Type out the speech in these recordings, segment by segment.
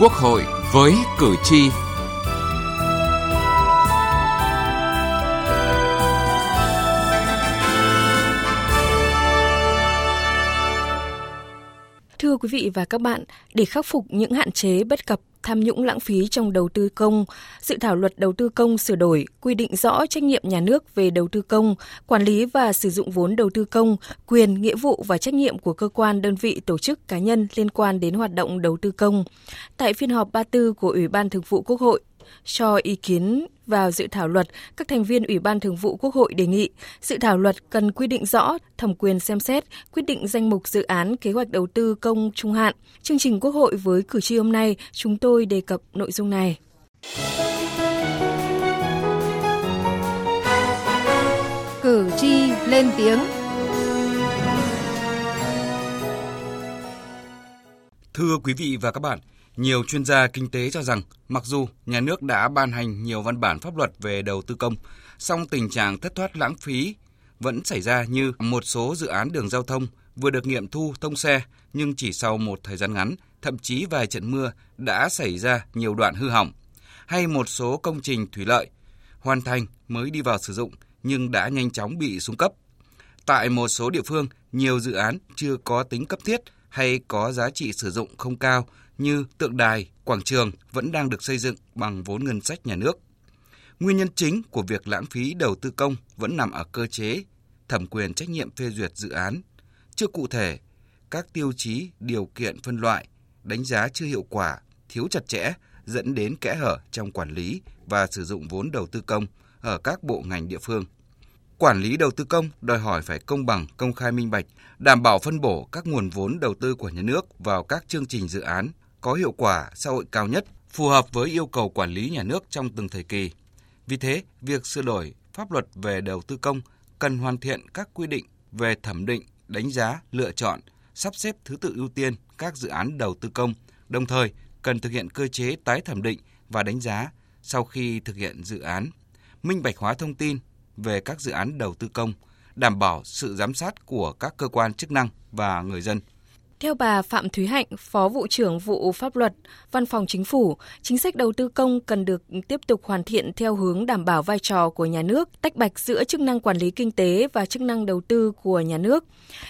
Quốc hội với cử tri. Thưa quý vị và các bạn, để khắc phục những hạn chế bất cập tham nhũng lãng phí trong đầu tư công, dự thảo luật đầu tư công sửa đổi quy định rõ trách nhiệm nhà nước về đầu tư công, quản lý và sử dụng vốn đầu tư công, quyền, nghĩa vụ và trách nhiệm của cơ quan, đơn vị, tổ chức, cá nhân liên quan đến hoạt động đầu tư công. Tại phiên họp 34 của Ủy ban Thường vụ Quốc hội, cho ý kiến vào dự thảo luật, các thành viên Ủy ban Thường vụ Quốc hội đề nghị dự thảo luật cần quy định rõ thẩm quyền xem xét, quyết định danh mục dự án kế hoạch đầu tư công trung hạn. Chương trình Quốc hội với cử tri hôm nay, chúng tôi đề cập nội dung này. Cử tri lên tiếng Thưa quý vị và các bạn, nhiều chuyên gia kinh tế cho rằng, mặc dù nhà nước đã ban hành nhiều văn bản pháp luật về đầu tư công, song tình trạng thất thoát lãng phí vẫn xảy ra như một số dự án đường giao thông vừa được nghiệm thu thông xe nhưng chỉ sau một thời gian ngắn, thậm chí vài trận mưa đã xảy ra nhiều đoạn hư hỏng, hay một số công trình thủy lợi hoàn thành mới đi vào sử dụng nhưng đã nhanh chóng bị xuống cấp. Tại một số địa phương, nhiều dự án chưa có tính cấp thiết hay có giá trị sử dụng không cao như tượng đài, quảng trường vẫn đang được xây dựng bằng vốn ngân sách nhà nước. Nguyên nhân chính của việc lãng phí đầu tư công vẫn nằm ở cơ chế, thẩm quyền trách nhiệm phê duyệt dự án. Chưa cụ thể, các tiêu chí, điều kiện phân loại, đánh giá chưa hiệu quả, thiếu chặt chẽ dẫn đến kẽ hở trong quản lý và sử dụng vốn đầu tư công ở các bộ ngành địa phương. Quản lý đầu tư công đòi hỏi phải công bằng, công khai minh bạch, đảm bảo phân bổ các nguồn vốn đầu tư của nhà nước vào các chương trình dự án có hiệu quả xã hội cao nhất, phù hợp với yêu cầu quản lý nhà nước trong từng thời kỳ. Vì thế, việc sửa đổi pháp luật về đầu tư công cần hoàn thiện các quy định về thẩm định, đánh giá, lựa chọn, sắp xếp thứ tự ưu tiên các dự án đầu tư công, đồng thời cần thực hiện cơ chế tái thẩm định và đánh giá sau khi thực hiện dự án, minh bạch hóa thông tin về các dự án đầu tư công, đảm bảo sự giám sát của các cơ quan chức năng và người dân. Theo bà Phạm Thúy Hạnh, Phó vụ trưởng vụ pháp luật, Văn phòng Chính phủ, chính sách đầu tư công cần được tiếp tục hoàn thiện theo hướng đảm bảo vai trò của nhà nước, tách bạch giữa chức năng quản lý kinh tế và chức năng đầu tư của nhà nước.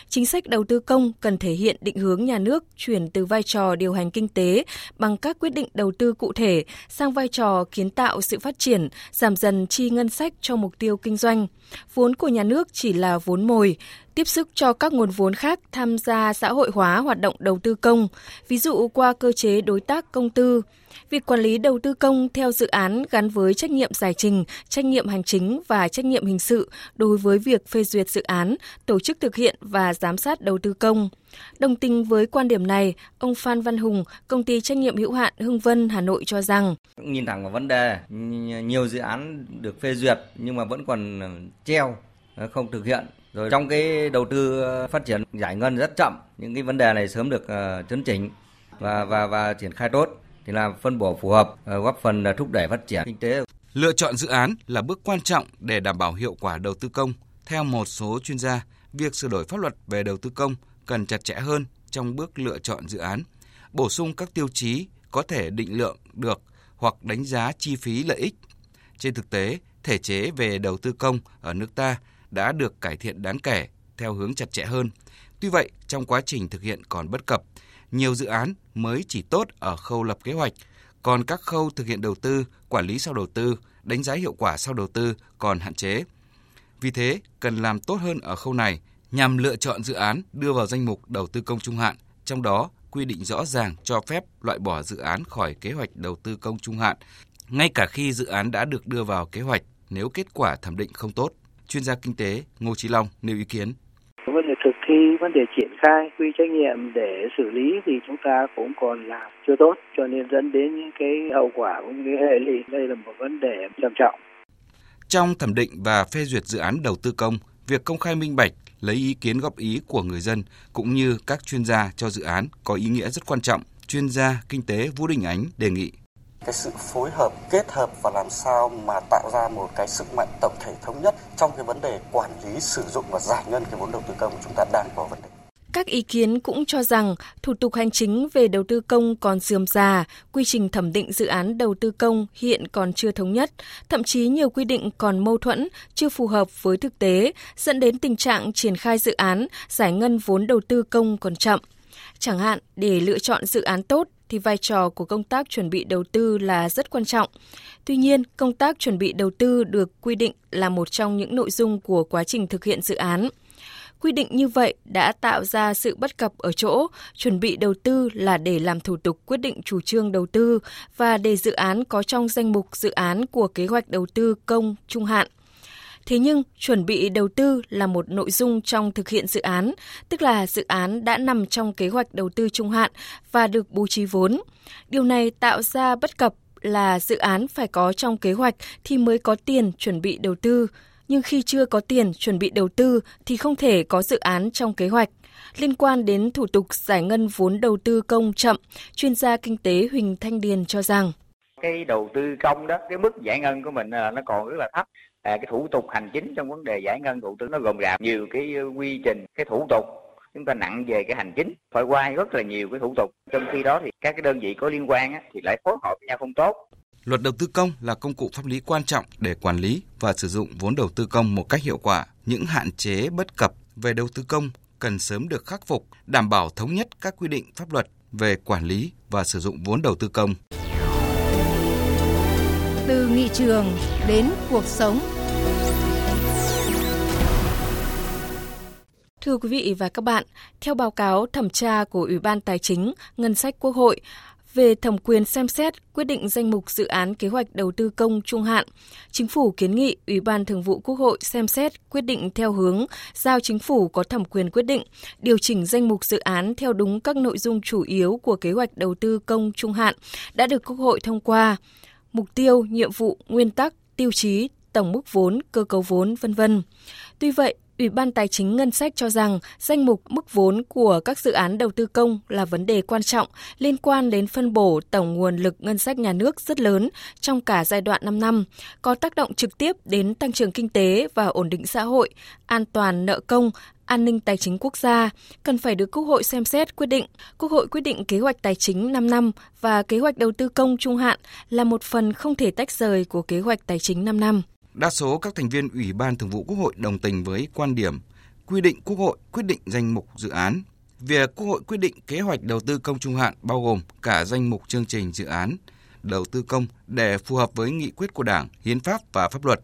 Chính sách đầu tư công cần thể hiện định hướng nhà nước chuyển từ vai trò điều hành kinh tế bằng các quyết định đầu tư cụ thể sang vai trò kiến tạo sự phát triển, giảm dần chi ngân sách cho mục tiêu kinh doanh. Vốn của nhà nước chỉ là vốn mồi, tiếp sức cho các nguồn vốn khác tham gia xã hội hóa hoạt động đầu tư công, ví dụ qua cơ chế đối tác công tư. Việc quản lý đầu tư công theo dự án gắn với trách nhiệm giải trình, trách nhiệm hành chính và trách nhiệm hình sự đối với việc phê duyệt dự án, tổ chức thực hiện và giám sát đầu tư công. Đồng tình với quan điểm này, ông Phan Văn Hùng, công ty trách nhiệm hữu hạn Hưng Vân Hà Nội cho rằng nhìn thẳng vào vấn đề, nhiều dự án được phê duyệt nhưng mà vẫn còn ờ, treo ờ, không thực hiện rồi trong cái đầu tư ờ, phát triển giải ngân rất chậm những cái vấn đề này sớm được uh, chấn chỉnh và và và triển khai tốt thì là phân bổ phù hợp uh, góp phần thúc đẩy phát triển kinh tế. Lựa chọn dự án là bước quan trọng để đảm bảo hiệu quả đầu tư công. Theo một số chuyên gia việc sửa đổi pháp luật về đầu tư công cần chặt chẽ hơn trong bước lựa chọn dự án bổ sung các tiêu chí có thể định lượng được hoặc đánh giá chi phí lợi ích. Trên thực tế thể chế về đầu tư công ở nước ta đã được cải thiện đáng kể theo hướng chặt chẽ hơn. Tuy vậy, trong quá trình thực hiện còn bất cập, nhiều dự án mới chỉ tốt ở khâu lập kế hoạch, còn các khâu thực hiện đầu tư, quản lý sau đầu tư, đánh giá hiệu quả sau đầu tư còn hạn chế. Vì thế, cần làm tốt hơn ở khâu này nhằm lựa chọn dự án đưa vào danh mục đầu tư công trung hạn, trong đó quy định rõ ràng cho phép loại bỏ dự án khỏi kế hoạch đầu tư công trung hạn, ngay cả khi dự án đã được đưa vào kế hoạch nếu kết quả thẩm định không tốt chuyên gia kinh tế Ngô Chí Long nêu ý kiến. Vấn đề thực thi, vấn đề triển khai, quy trách nhiệm để xử lý thì chúng ta cũng còn làm chưa tốt, cho nên dẫn đến những cái hậu quả cũng như hệ lụy. Đây là một vấn đề trầm trọng. Trong thẩm định và phê duyệt dự án đầu tư công, việc công khai minh bạch, lấy ý kiến góp ý của người dân cũng như các chuyên gia cho dự án có ý nghĩa rất quan trọng. Chuyên gia kinh tế Vũ Đình Ánh đề nghị cái sự phối hợp kết hợp và làm sao mà tạo ra một cái sức mạnh tổng thể thống nhất trong cái vấn đề quản lý sử dụng và giải ngân cái vốn đầu tư công của chúng ta đang có vấn đề Các ý kiến cũng cho rằng thủ tục hành chính về đầu tư công còn dườm già, quy trình thẩm định dự án đầu tư công hiện còn chưa thống nhất, thậm chí nhiều quy định còn mâu thuẫn, chưa phù hợp với thực tế, dẫn đến tình trạng triển khai dự án, giải ngân vốn đầu tư công còn chậm. Chẳng hạn, để lựa chọn dự án tốt thì vai trò của công tác chuẩn bị đầu tư là rất quan trọng. Tuy nhiên, công tác chuẩn bị đầu tư được quy định là một trong những nội dung của quá trình thực hiện dự án. Quy định như vậy đã tạo ra sự bất cập ở chỗ chuẩn bị đầu tư là để làm thủ tục quyết định chủ trương đầu tư và để dự án có trong danh mục dự án của kế hoạch đầu tư công trung hạn. Thế nhưng, chuẩn bị đầu tư là một nội dung trong thực hiện dự án, tức là dự án đã nằm trong kế hoạch đầu tư trung hạn và được bố trí vốn. Điều này tạo ra bất cập là dự án phải có trong kế hoạch thì mới có tiền chuẩn bị đầu tư, nhưng khi chưa có tiền chuẩn bị đầu tư thì không thể có dự án trong kế hoạch. Liên quan đến thủ tục giải ngân vốn đầu tư công chậm, chuyên gia kinh tế Huỳnh Thanh Điền cho rằng cái đầu tư công đó cái mức giải ngân của mình à, nó còn rất là thấp à, cái thủ tục hành chính trong vấn đề giải ngân thủ tướng nó gồm rạp nhiều cái quy trình cái thủ tục chúng ta nặng về cái hành chính phải qua rất là nhiều cái thủ tục trong khi đó thì các cái đơn vị có liên quan á, thì lại phối hợp với nhau không tốt Luật đầu tư công là công cụ pháp lý quan trọng để quản lý và sử dụng vốn đầu tư công một cách hiệu quả. Những hạn chế bất cập về đầu tư công cần sớm được khắc phục, đảm bảo thống nhất các quy định pháp luật về quản lý và sử dụng vốn đầu tư công. Từ nghị trường đến cuộc sống. Thưa quý vị và các bạn, theo báo cáo thẩm tra của Ủy ban Tài chính, Ngân sách Quốc hội, về thẩm quyền xem xét quyết định danh mục dự án kế hoạch đầu tư công trung hạn, Chính phủ kiến nghị Ủy ban Thường vụ Quốc hội xem xét quyết định theo hướng giao Chính phủ có thẩm quyền quyết định điều chỉnh danh mục dự án theo đúng các nội dung chủ yếu của kế hoạch đầu tư công trung hạn đã được Quốc hội thông qua. Mục tiêu, nhiệm vụ, nguyên tắc, tiêu chí, tổng mức vốn, cơ cấu vốn, vân vân. Tuy vậy, Ủy ban Tài chính Ngân sách cho rằng danh mục mức vốn của các dự án đầu tư công là vấn đề quan trọng liên quan đến phân bổ tổng nguồn lực ngân sách nhà nước rất lớn trong cả giai đoạn 5 năm, có tác động trực tiếp đến tăng trưởng kinh tế và ổn định xã hội, an toàn nợ công, an ninh tài chính quốc gia cần phải được Quốc hội xem xét quyết định. Quốc hội quyết định kế hoạch tài chính 5 năm và kế hoạch đầu tư công trung hạn là một phần không thể tách rời của kế hoạch tài chính 5 năm. Đa số các thành viên Ủy ban Thường vụ Quốc hội đồng tình với quan điểm quy định Quốc hội quyết định danh mục dự án. Việc Quốc hội quyết định kế hoạch đầu tư công trung hạn bao gồm cả danh mục chương trình dự án đầu tư công để phù hợp với nghị quyết của Đảng, hiến pháp và pháp luật.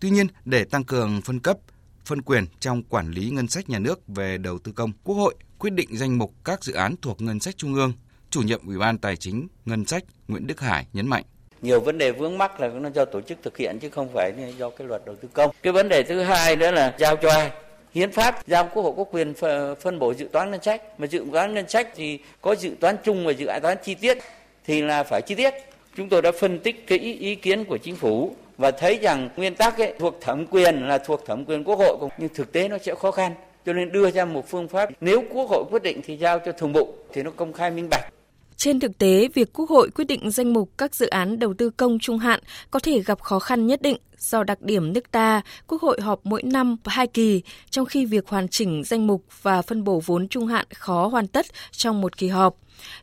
Tuy nhiên, để tăng cường phân cấp, phân quyền trong quản lý ngân sách nhà nước về đầu tư công, Quốc hội quyết định danh mục các dự án thuộc ngân sách trung ương. Chủ nhiệm Ủy ban Tài chính Ngân sách Nguyễn Đức Hải nhấn mạnh. Nhiều vấn đề vướng mắc là nó do tổ chức thực hiện chứ không phải do cái luật đầu tư công. Cái vấn đề thứ hai nữa là giao cho ai? Hiến pháp giao quốc hội có quyền phân bổ dự toán ngân sách. Mà dự toán ngân sách thì có dự toán chung và dự toán chi tiết thì là phải chi tiết. Chúng tôi đã phân tích cái ý, ý kiến của chính phủ và thấy rằng nguyên tắc ấy, thuộc thẩm quyền là thuộc thẩm quyền quốc hội nhưng thực tế nó sẽ khó khăn. Cho nên đưa ra một phương pháp nếu quốc hội quyết định thì giao cho thường vụ thì nó công khai minh bạch trên thực tế, việc Quốc hội quyết định danh mục các dự án đầu tư công trung hạn có thể gặp khó khăn nhất định do đặc điểm nước ta, Quốc hội họp mỗi năm hai kỳ, trong khi việc hoàn chỉnh danh mục và phân bổ vốn trung hạn khó hoàn tất trong một kỳ họp.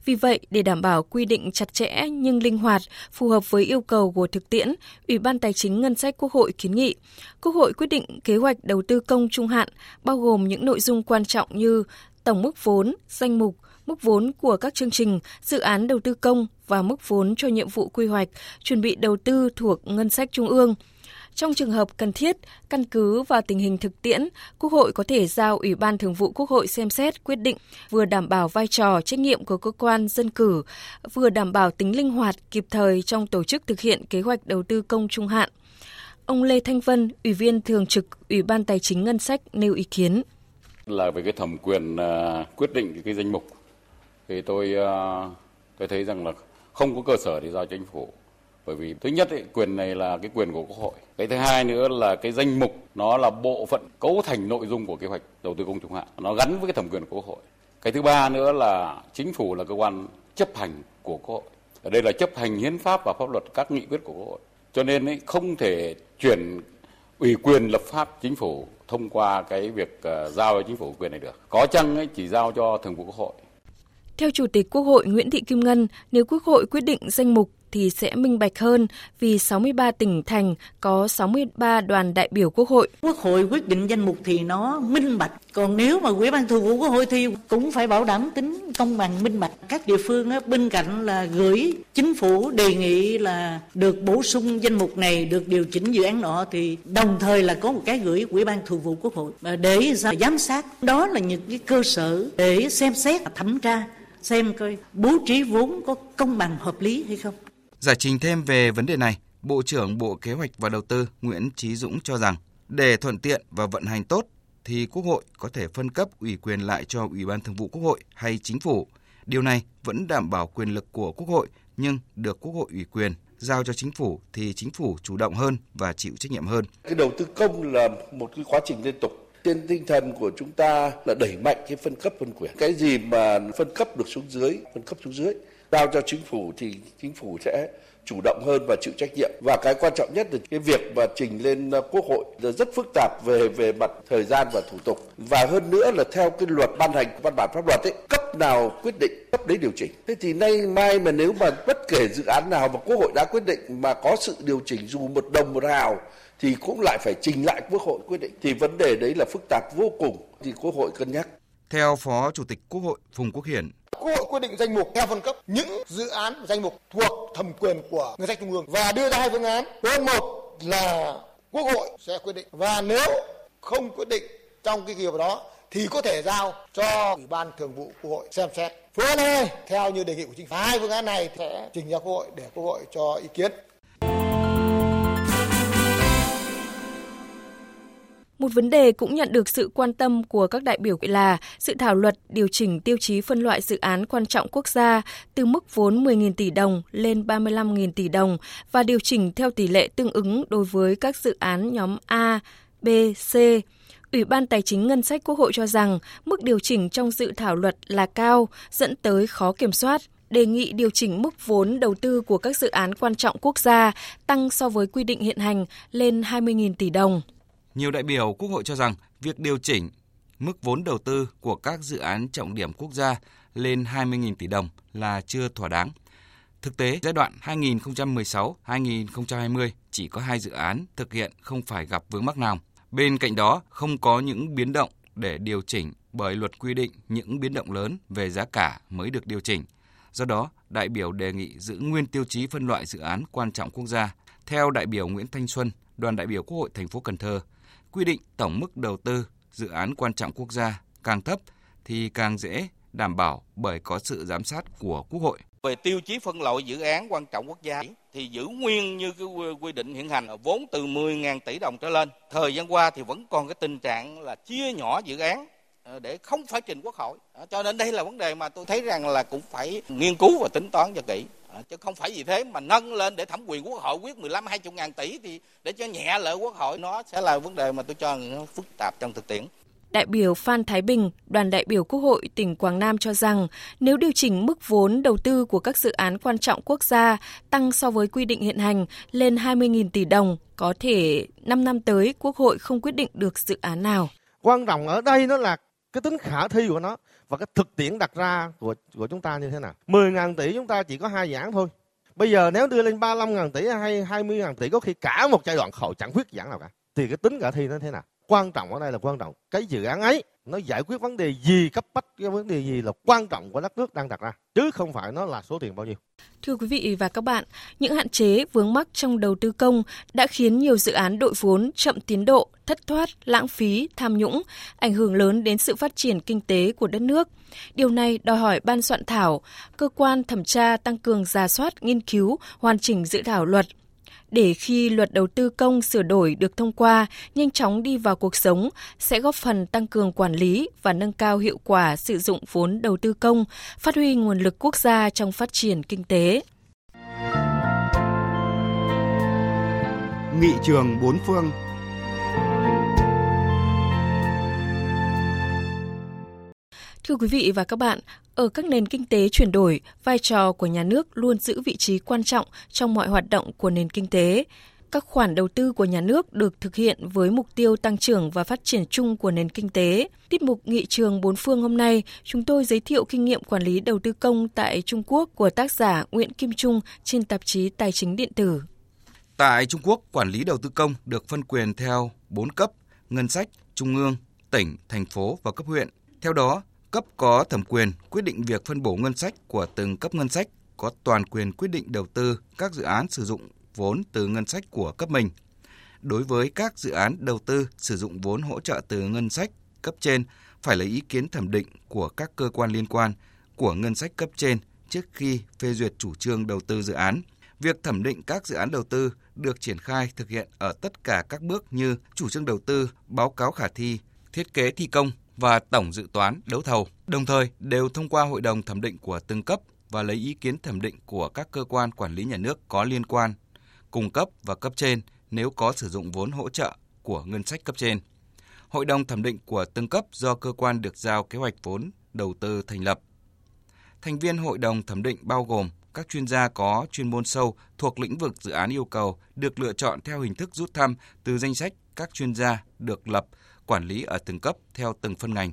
Vì vậy, để đảm bảo quy định chặt chẽ nhưng linh hoạt, phù hợp với yêu cầu của thực tiễn, Ủy ban Tài chính Ngân sách Quốc hội kiến nghị Quốc hội quyết định kế hoạch đầu tư công trung hạn bao gồm những nội dung quan trọng như tổng mức vốn, danh mục, mức vốn của các chương trình, dự án đầu tư công và mức vốn cho nhiệm vụ quy hoạch, chuẩn bị đầu tư thuộc ngân sách trung ương. Trong trường hợp cần thiết, căn cứ vào tình hình thực tiễn, Quốc hội có thể giao Ủy ban Thường vụ Quốc hội xem xét quyết định vừa đảm bảo vai trò trách nhiệm của cơ quan dân cử, vừa đảm bảo tính linh hoạt kịp thời trong tổ chức thực hiện kế hoạch đầu tư công trung hạn. Ông Lê Thanh Vân, Ủy viên Thường trực Ủy ban Tài chính Ngân sách nêu ý kiến. Là về cái thẩm quyền à, quyết định cái danh mục thì tôi ờ, tôi thấy rằng là không có cơ sở để giao chính phủ. Bởi vì thứ nhất ấy, quyền này là cái quyền của quốc hội. Cái thứ hai nữa là cái danh mục nó là bộ phận cấu thành nội dung của kế hoạch đầu tư công trung hạn. Nó gắn với cái thẩm quyền của quốc hội. Cái thứ ba nữa là chính phủ là cơ quan chấp hành của quốc hội. Ở đây là chấp hành hiến pháp và pháp luật các nghị quyết của quốc hội. Cho nên ấy, không thể chuyển ủy quyền lập pháp chính phủ thông qua cái việc uh, giao cho chính phủ quyền này được. Có chăng ấy chỉ giao cho thường vụ quốc hội. Theo Chủ tịch Quốc hội Nguyễn Thị Kim Ngân, nếu Quốc hội quyết định danh mục thì sẽ minh bạch hơn vì 63 tỉnh thành có 63 đoàn đại biểu Quốc hội. Quốc hội quyết định danh mục thì nó minh bạch. Còn nếu mà Ủy ban Thường vụ Quốc hội thì cũng phải bảo đảm tính công bằng minh bạch. Các địa phương á, bên cạnh là gửi chính phủ đề nghị là được bổ sung danh mục này, được điều chỉnh dự án nọ thì đồng thời là có một cái gửi Ủy ban Thường vụ Quốc hội để giám sát. Đó là những cái cơ sở để xem xét thẩm tra xem coi bố trí vốn có công bằng hợp lý hay không. Giải trình thêm về vấn đề này, Bộ trưởng Bộ Kế hoạch và Đầu tư Nguyễn Chí Dũng cho rằng để thuận tiện và vận hành tốt thì Quốc hội có thể phân cấp ủy quyền lại cho Ủy ban Thường vụ Quốc hội hay Chính phủ. Điều này vẫn đảm bảo quyền lực của Quốc hội nhưng được Quốc hội ủy quyền giao cho chính phủ thì chính phủ chủ động hơn và chịu trách nhiệm hơn. Cái đầu tư công là một cái quá trình liên tục trên tinh thần của chúng ta là đẩy mạnh cái phân cấp phân quyền. Cái gì mà phân cấp được xuống dưới, phân cấp xuống dưới giao cho chính phủ thì chính phủ sẽ chủ động hơn và chịu trách nhiệm. Và cái quan trọng nhất là cái việc mà trình lên ờ, quốc hội là rất phức tạp về về mặt thời gian và thủ tục. Và hơn nữa là theo cái luật ban hành văn bản pháp luật ấy cấp nào quyết định cấp đấy điều chỉnh. Thế thì nay mai mà nếu mà bất kể dự án nào mà quốc hội đã quyết định mà có sự điều chỉnh dù một đồng một hào thì cũng lại phải trình lại quốc hội quyết định thì vấn đề đấy là phức tạp vô cùng thì quốc hội cân nhắc theo Phó Chủ tịch Quốc hội Phùng Quốc Hiển, Quốc hội quyết định danh mục theo phân cấp những dự án danh mục thuộc thẩm quyền của ngân sách trung ương và đưa ra hai phương án. Phương án một là Quốc hội sẽ quyết định và nếu không quyết định trong cái kỳ họp đó thì có thể giao cho Ủy ban Thường vụ Quốc hội xem xét. Phương án hai theo như đề nghị của chính phủ. Hai phương án này sẽ trình ra Quốc hội để Quốc hội cho ý kiến. Một vấn đề cũng nhận được sự quan tâm của các đại biểu là sự thảo luật điều chỉnh tiêu chí phân loại dự án quan trọng quốc gia từ mức vốn 10.000 tỷ đồng lên 35.000 tỷ đồng và điều chỉnh theo tỷ lệ tương ứng đối với các dự án nhóm A, B, C. Ủy ban Tài chính Ngân sách Quốc hội cho rằng mức điều chỉnh trong dự thảo luật là cao, dẫn tới khó kiểm soát đề nghị điều chỉnh mức vốn đầu tư của các dự án quan trọng quốc gia tăng so với quy định hiện hành lên 20.000 tỷ đồng. Nhiều đại biểu Quốc hội cho rằng việc điều chỉnh mức vốn đầu tư của các dự án trọng điểm quốc gia lên 20.000 tỷ đồng là chưa thỏa đáng. Thực tế, giai đoạn 2016-2020 chỉ có hai dự án thực hiện không phải gặp vướng mắc nào. Bên cạnh đó, không có những biến động để điều chỉnh bởi luật quy định những biến động lớn về giá cả mới được điều chỉnh. Do đó, đại biểu đề nghị giữ nguyên tiêu chí phân loại dự án quan trọng quốc gia. Theo đại biểu Nguyễn Thanh Xuân, đoàn đại biểu Quốc hội thành phố Cần Thơ, quy định tổng mức đầu tư dự án quan trọng quốc gia càng thấp thì càng dễ đảm bảo bởi có sự giám sát của Quốc hội. Về tiêu chí phân loại dự án quan trọng quốc gia thì giữ nguyên như cái quy định hiện hành vốn từ 10.000 tỷ đồng trở lên. Thời gian qua thì vẫn còn cái tình trạng là chia nhỏ dự án ờ, để không phải trình quốc hội. Ờ, cho nên đây là vấn đề mà tôi thấy rằng là cũng phải nghiên cứu và tính toán cho kỹ. À, chứ không phải vì thế mà nâng lên để thẩm quyền quốc hội quyết 15 20 ngàn tỷ thì để cho nhẹ lợi quốc hội nó sẽ là vấn đề mà tôi cho nó phức tạp trong thực tiễn. Đại biểu Phan Thái Bình, đoàn đại biểu Quốc hội tỉnh Quảng Nam cho rằng nếu điều chỉnh mức vốn đầu tư của các dự án quan trọng quốc gia tăng so với quy định hiện hành lên 20.000 tỷ đồng, có thể 5 năm tới Quốc hội không quyết định được dự án nào. Quan trọng ở đây nó là cái tính khả thi của nó và cái thực tiễn đặt ra của của chúng ta như thế nào. 10.000 tỷ chúng ta chỉ có hai giảng thôi. Bây giờ nếu đưa lên 35.000 tỷ hay 20.000 tỷ, có khi cả một giai đoạn khẩu chẳng quyết giảng nào cả. Thì cái tính khả thi nó thế nào? Quan trọng ở đây là quan trọng. Cái dự án ấy nó giải quyết vấn đề gì cấp bách cái vấn đề gì là quan trọng của đất nước đang đặt ra chứ không phải nó là số tiền bao nhiêu. Thưa quý vị và các bạn, những hạn chế vướng mắc trong đầu tư công đã khiến nhiều dự án đội vốn chậm tiến độ, thất thoát, lãng phí, tham nhũng, ảnh hưởng lớn đến sự phát triển kinh tế của đất nước. Điều này đòi hỏi ban soạn thảo, cơ quan thẩm tra tăng cường giả soát, nghiên cứu, hoàn chỉnh dự thảo luật để khi luật đầu tư công sửa đổi được thông qua nhanh chóng đi vào cuộc sống sẽ góp phần tăng cường quản lý và nâng cao hiệu quả sử dụng vốn đầu tư công, phát huy nguồn lực quốc gia trong phát triển kinh tế. Nghị trường bốn phương Thưa quý vị và các bạn, ở các nền kinh tế chuyển đổi, vai trò của nhà nước luôn giữ vị trí quan trọng trong mọi hoạt động của nền kinh tế. Các khoản đầu tư của nhà nước được thực hiện với mục tiêu tăng trưởng và phát triển chung của nền kinh tế. Tiết mục Nghị trường bốn phương hôm nay, chúng tôi giới thiệu kinh nghiệm quản lý đầu tư công tại Trung Quốc của tác giả Nguyễn Kim Trung trên tạp chí Tài chính điện tử. Tại Trung Quốc, quản lý đầu tư công được phân quyền theo 4 cấp, ngân sách, trung ương, tỉnh, thành phố và cấp huyện. Theo đó, cấp có thẩm quyền quyết định việc phân bổ ngân sách của từng cấp ngân sách có toàn quyền quyết định đầu tư các dự án sử dụng vốn từ ngân sách của cấp mình. Đối với các dự án đầu tư sử dụng vốn hỗ trợ từ ngân sách cấp trên phải lấy ý kiến thẩm định của các cơ quan liên quan của ngân sách cấp trên trước khi phê duyệt chủ trương đầu tư dự án. Việc thẩm định các dự án đầu tư được triển khai thực hiện ở tất cả các bước như chủ trương đầu tư, báo cáo khả thi, thiết kế thi công và tổng dự toán đấu thầu, đồng thời đều thông qua hội đồng thẩm định của từng cấp và lấy ý kiến thẩm định của các cơ quan quản lý nhà nước có liên quan, cung cấp và cấp trên nếu có sử dụng vốn hỗ trợ của ngân sách cấp trên. Hội đồng thẩm định của từng cấp do cơ quan được giao kế hoạch vốn đầu tư thành lập. Thành viên hội đồng thẩm định bao gồm các chuyên gia có chuyên môn sâu thuộc lĩnh vực dự án yêu cầu được lựa chọn theo hình thức rút thăm từ danh sách các chuyên gia được lập quản lý ở từng cấp theo từng phân ngành.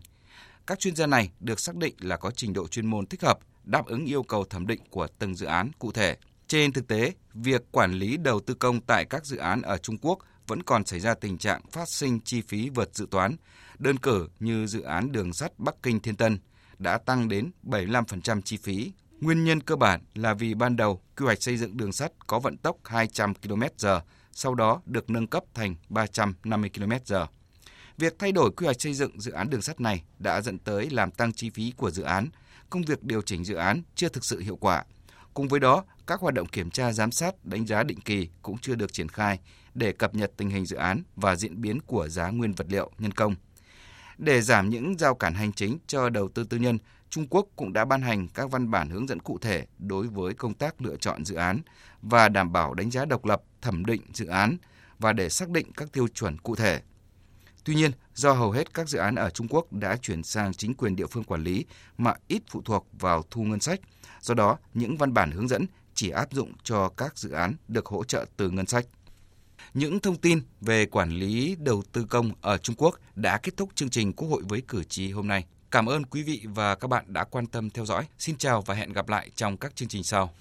Các chuyên gia này được xác định là có trình độ chuyên môn thích hợp, đáp ứng yêu cầu thẩm định của từng dự án cụ thể. Trên thực tế, việc quản lý đầu tư công tại các dự án ở Trung Quốc vẫn còn xảy ra tình trạng phát sinh chi phí vượt dự toán. Đơn cử như dự án đường sắt Bắc Kinh Thiên Tân đã tăng đến 75% chi phí. Nguyên nhân cơ bản là vì ban đầu quy hoạch xây dựng đường sắt có vận tốc 200 km/h, sau đó được nâng cấp thành 350 km/h. Việc thay đổi quy hoạch xây dựng dự án đường sắt này đã dẫn tới làm tăng chi phí của dự án, công việc điều chỉnh dự án chưa thực sự hiệu quả. Cùng với đó, các hoạt động kiểm tra giám sát, đánh giá định kỳ cũng chưa được triển khai để cập nhật tình hình dự án và diễn biến của giá nguyên vật liệu, nhân công. Để giảm những giao cản hành chính cho đầu tư tư nhân, Trung Quốc cũng đã ban hành các văn bản hướng dẫn cụ thể đối với công tác lựa chọn dự án và đảm bảo đánh giá độc lập, thẩm định dự án và để xác định các tiêu chuẩn cụ thể. Tuy nhiên, do hầu hết các dự án ở Trung Quốc đã chuyển sang chính quyền địa phương quản lý mà ít phụ thuộc vào thu ngân sách, do đó những văn bản hướng dẫn chỉ áp dụng cho các dự án được hỗ trợ từ ngân sách. Những thông tin về quản lý đầu tư công ở Trung Quốc đã kết thúc chương trình Quốc hội với cử tri hôm nay. Cảm ơn quý vị và các bạn đã quan tâm theo dõi. Xin chào và hẹn gặp lại trong các chương trình sau.